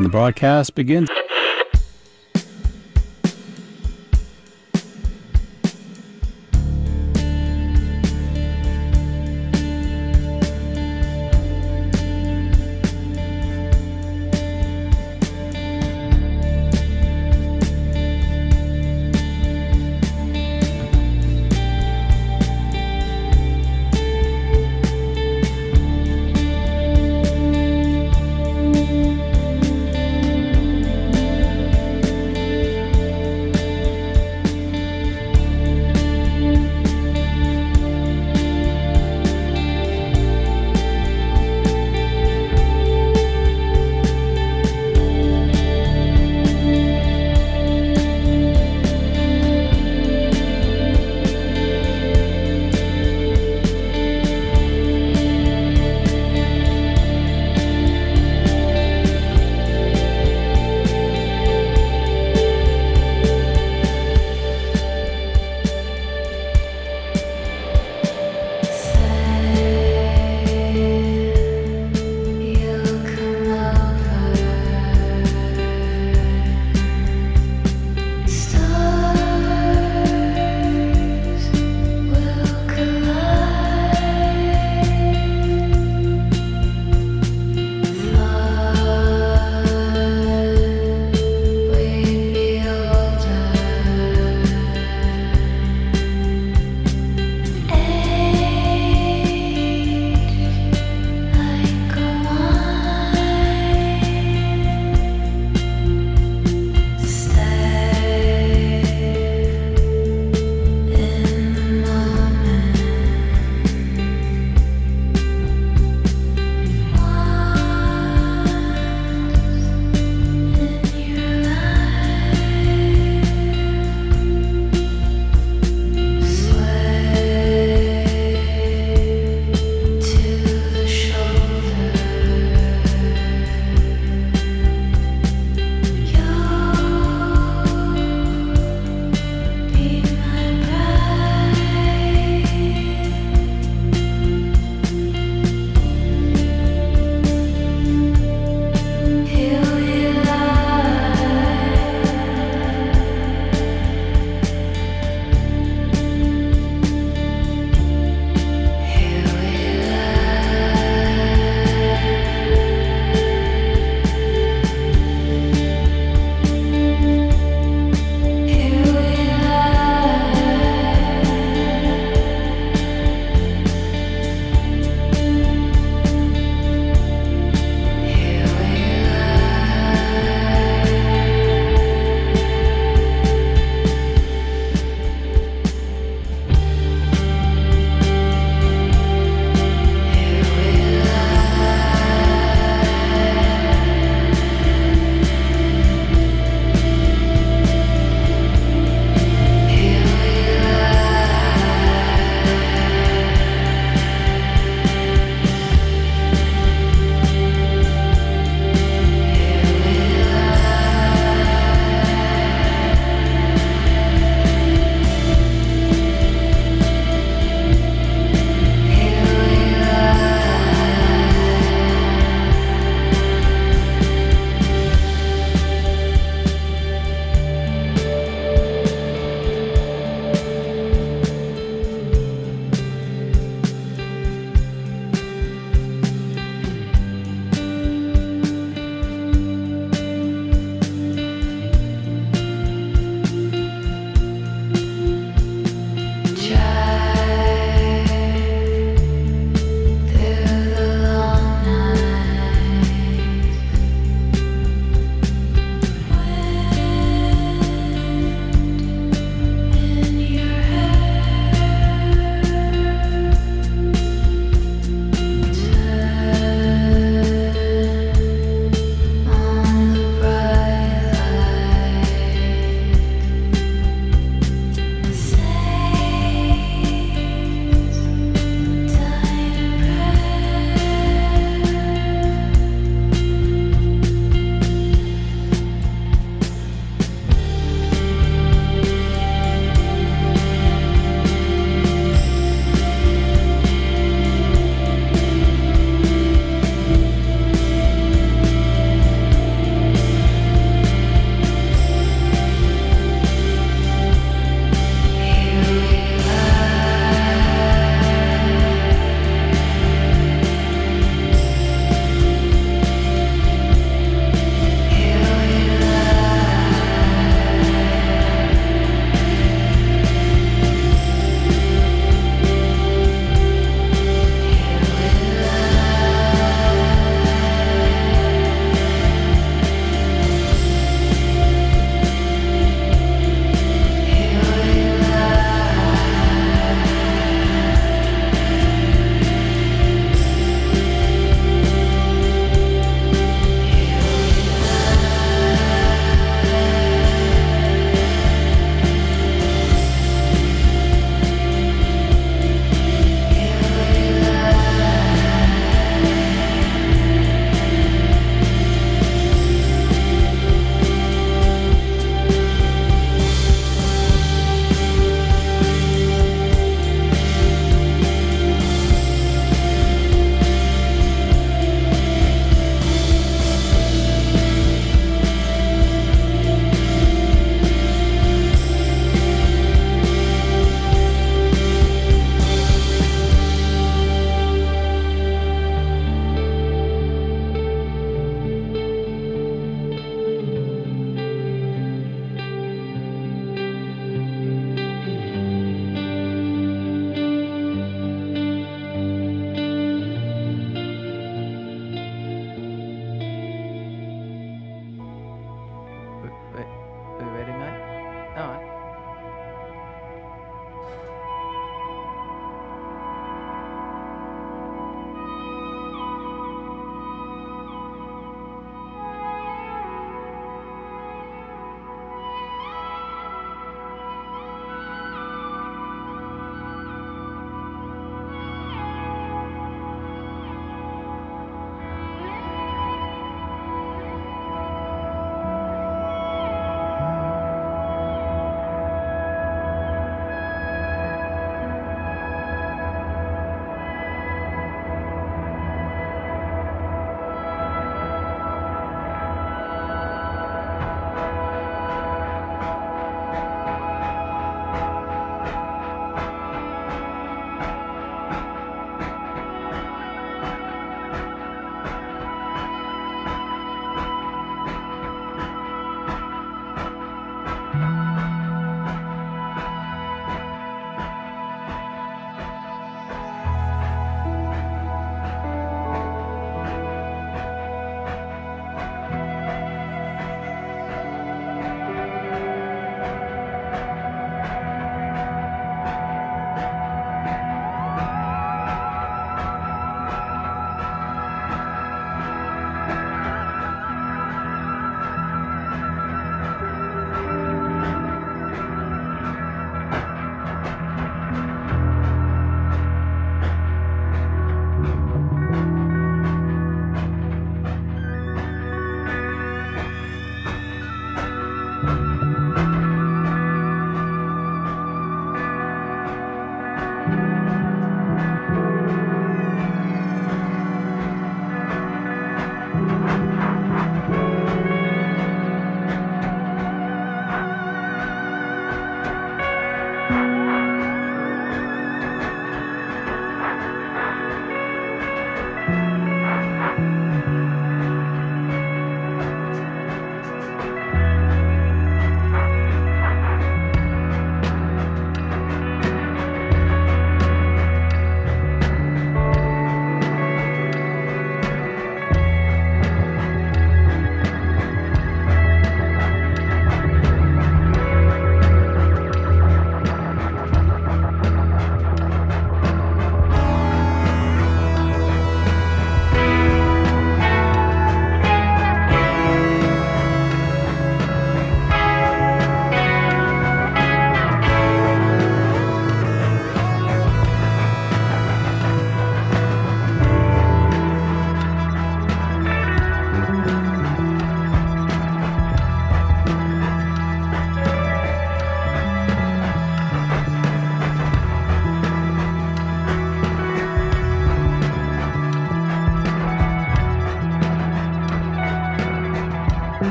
and the broadcast begins.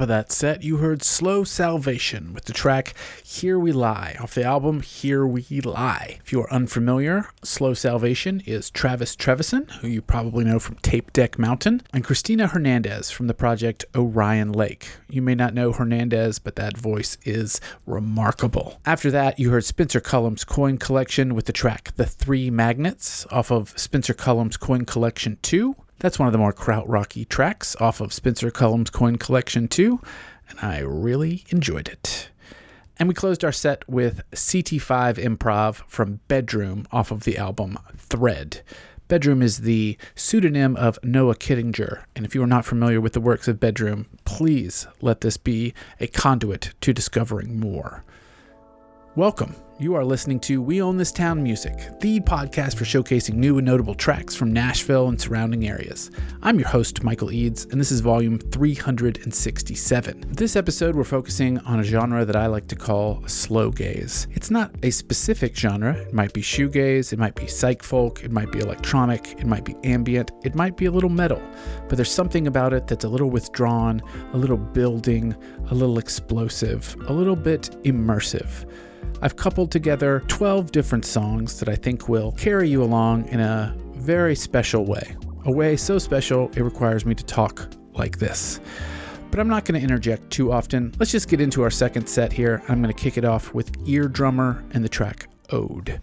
Of that set, you heard Slow Salvation with the track Here We Lie off the album Here We Lie. If you are unfamiliar, Slow Salvation is Travis Trevison, who you probably know from Tape Deck Mountain, and Christina Hernandez from the project Orion Lake. You may not know Hernandez, but that voice is remarkable. After that, you heard Spencer Cullum's Coin Collection with the track The Three Magnets off of Spencer Cullum's Coin Collection 2. That's one of the more krautrocky tracks off of Spencer Cullum's Coin Collection 2, and I really enjoyed it. And we closed our set with CT5 Improv from Bedroom off of the album Thread. Bedroom is the pseudonym of Noah Kittinger, and if you are not familiar with the works of Bedroom, please let this be a conduit to discovering more. Welcome you are listening to We Own This Town Music, the podcast for showcasing new and notable tracks from Nashville and surrounding areas. I'm your host, Michael Eads, and this is volume 367. This episode, we're focusing on a genre that I like to call slow gaze. It's not a specific genre. It might be shoegaze, it might be psych folk, it might be electronic, it might be ambient, it might be a little metal, but there's something about it that's a little withdrawn, a little building, a little explosive, a little bit immersive. I've coupled together 12 different songs that I think will carry you along in a very special way. A way so special it requires me to talk like this. But I'm not going to interject too often. Let's just get into our second set here. I'm going to kick it off with Eardrummer and the track Ode.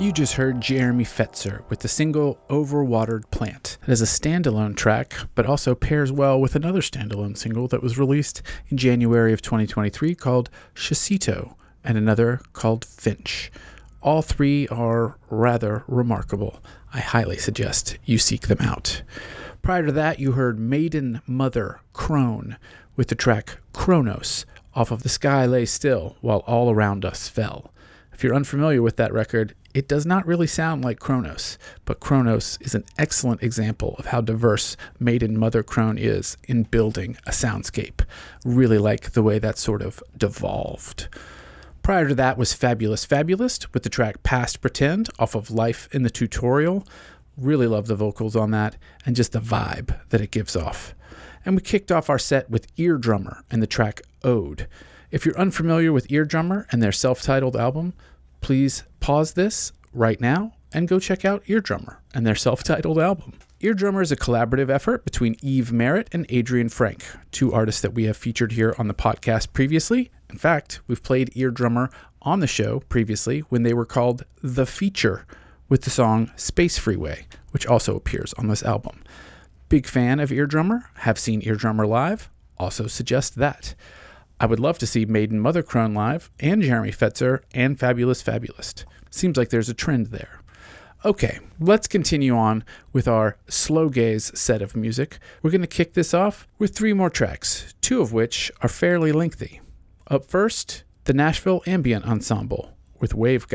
You just heard Jeremy Fetzer with the single Overwatered Plant. It is a standalone track, but also pairs well with another standalone single that was released in January of 2023 called Chasito and another called Finch. All three are rather remarkable. I highly suggest you seek them out. Prior to that, you heard Maiden Mother Crone with the track Kronos off of The Sky Lay Still While All Around Us Fell. If you're unfamiliar with that record, it does not really sound like Kronos, but Kronos is an excellent example of how diverse Maiden Mother Crone is in building a soundscape. Really like the way that sort of devolved. Prior to that was Fabulous Fabulist with the track Past Pretend off of Life in the Tutorial. Really love the vocals on that and just the vibe that it gives off. And we kicked off our set with Eardrummer and the track Ode. If you're unfamiliar with Eardrummer and their self titled album, please pause this right now and go check out Eardrummer and their self titled album. Eardrummer is a collaborative effort between Eve Merritt and Adrian Frank, two artists that we have featured here on the podcast previously. In fact, we've played Eardrummer on the show previously when they were called The Feature with the song Space Freeway, which also appears on this album. Big fan of Eardrummer, have seen Eardrummer live, also suggest that. I would love to see Maiden Mother Crone live, and Jeremy Fetzer, and Fabulous Fabulist. Seems like there's a trend there. Okay, let's continue on with our slow gaze set of music. We're going to kick this off with three more tracks, two of which are fairly lengthy. Up first, the Nashville Ambient Ensemble with Wave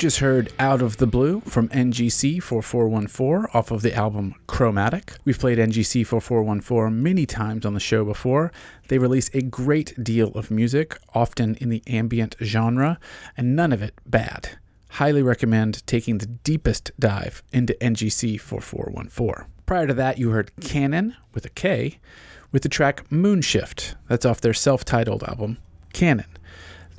just heard Out of the Blue from NGC 4414 off of the album Chromatic. We've played NGC 4414 many times on the show before. They release a great deal of music, often in the ambient genre, and none of it bad. Highly recommend taking the deepest dive into NGC 4414. Prior to that, you heard Kanon with a K with the track Moonshift. That's off their self titled album, Kanon.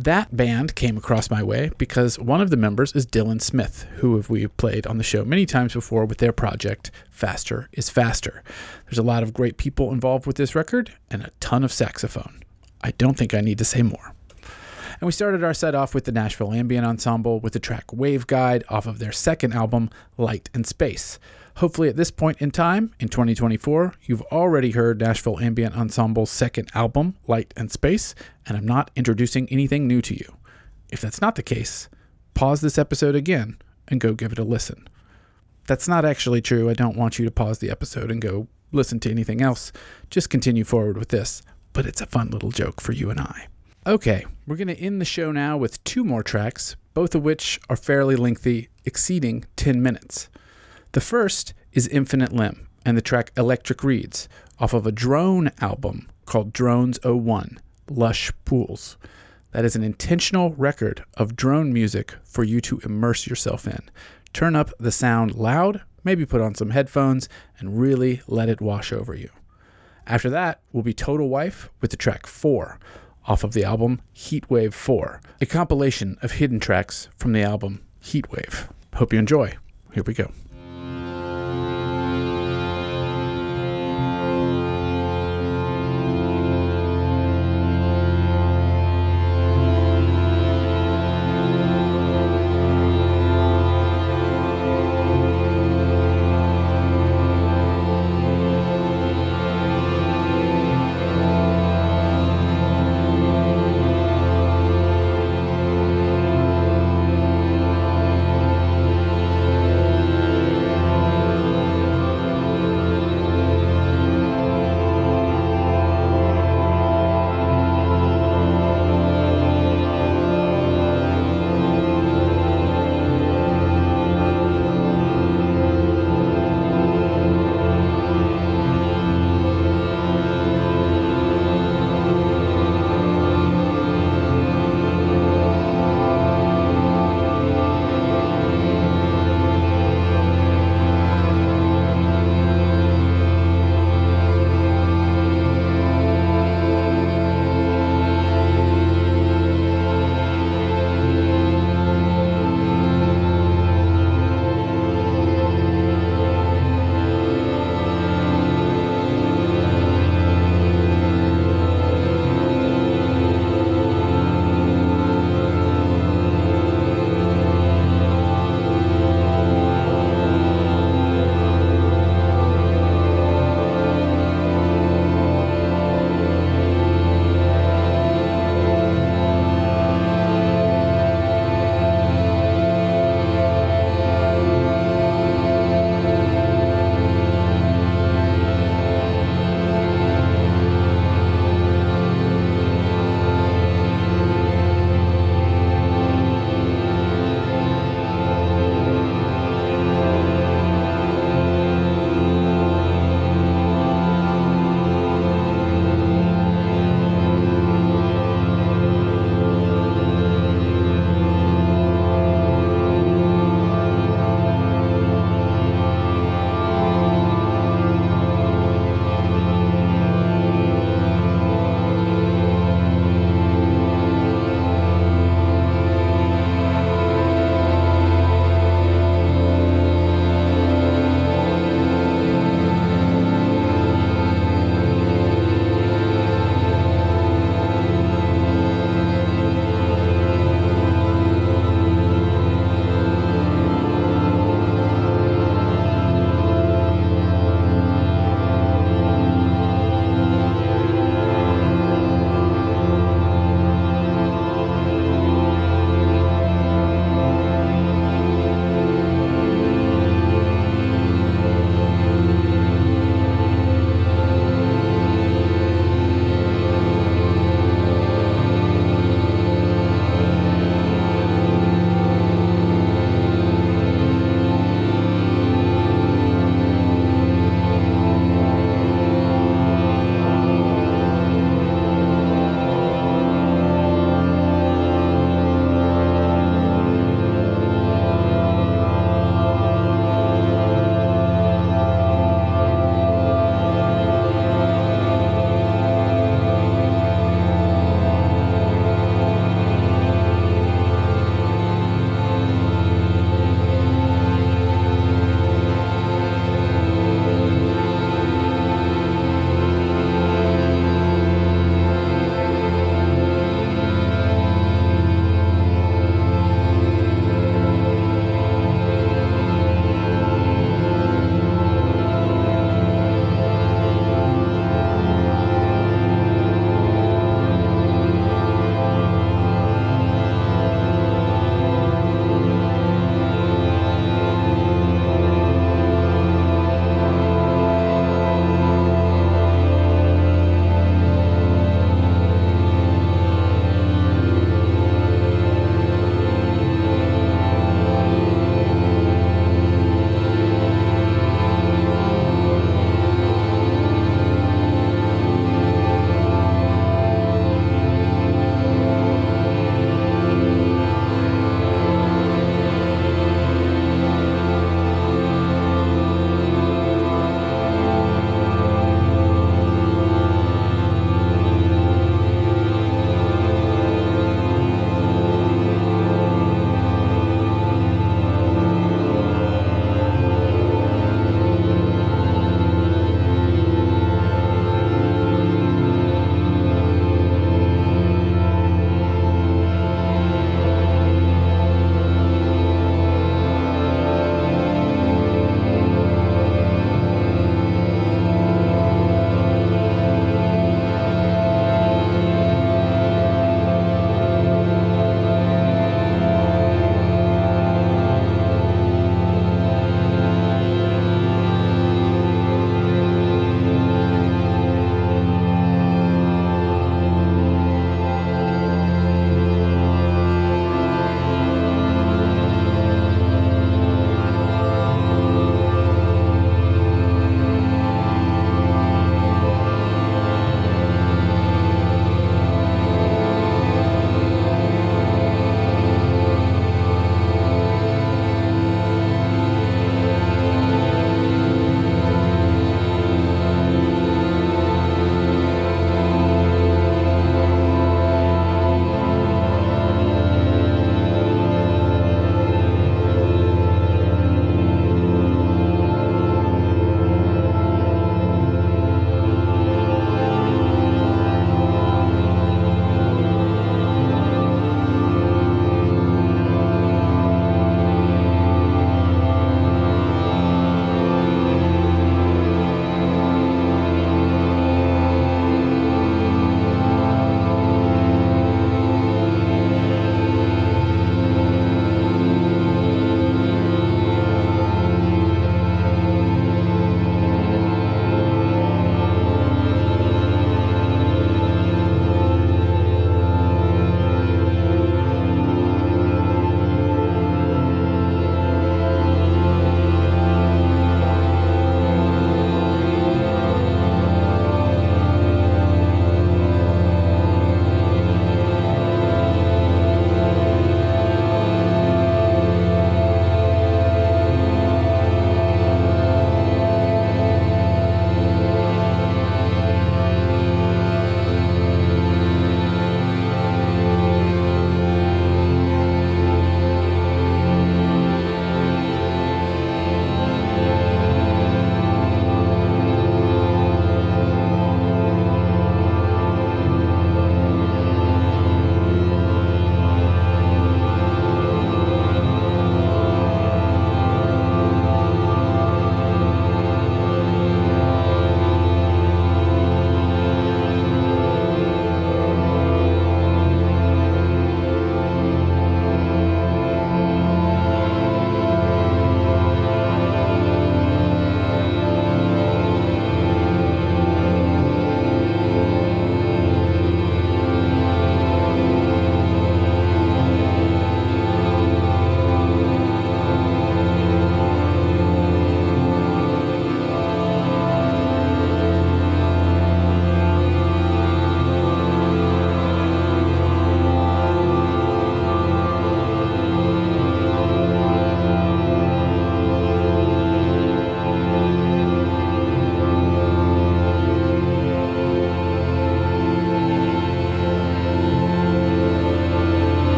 That band came across my way because one of the members is Dylan Smith, who we've played on the show many times before with their project Faster is Faster. There's a lot of great people involved with this record and a ton of saxophone. I don't think I need to say more. And we started our set off with the Nashville Ambient Ensemble with the track Wave Guide off of their second album, Light and Space. Hopefully, at this point in time, in 2024, you've already heard Nashville Ambient Ensemble's second album, Light and Space, and I'm not introducing anything new to you. If that's not the case, pause this episode again and go give it a listen. That's not actually true. I don't want you to pause the episode and go listen to anything else. Just continue forward with this, but it's a fun little joke for you and I. Okay, we're going to end the show now with two more tracks, both of which are fairly lengthy, exceeding 10 minutes. The first is Infinite Limb and the track Electric Reeds off of a drone album called Drones 01 Lush Pools. That is an intentional record of drone music for you to immerse yourself in. Turn up the sound loud, maybe put on some headphones, and really let it wash over you. After that will be Total Wife with the track 4 off of the album Heatwave 4, a compilation of hidden tracks from the album Heatwave. Hope you enjoy. Here we go.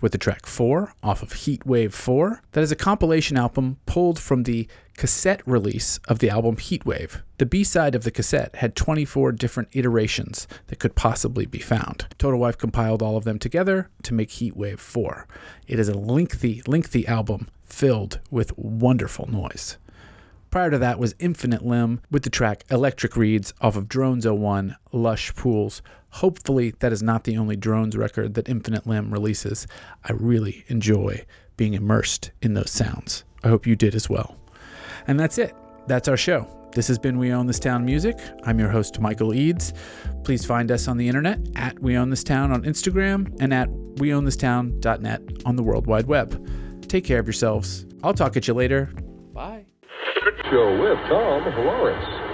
With the track 4 off of Heat Wave 4. That is a compilation album pulled from the cassette release of the album Heat Wave. The B side of the cassette had 24 different iterations that could possibly be found. Total Wife compiled all of them together to make Heat Wave 4. It is a lengthy, lengthy album filled with wonderful noise. Prior to that was Infinite Limb with the track Electric Reeds off of Drones 01 Lush Pools. Hopefully, that is not the only Drones record that Infinite Limb releases. I really enjoy being immersed in those sounds. I hope you did as well. And that's it. That's our show. This has been We Own This Town Music. I'm your host, Michael Eads. Please find us on the internet at We Own This Town on Instagram and at WeOwnThisTown.net on the World Wide Web. Take care of yourselves. I'll talk at you later. Bye. Show with Tom Lawrence.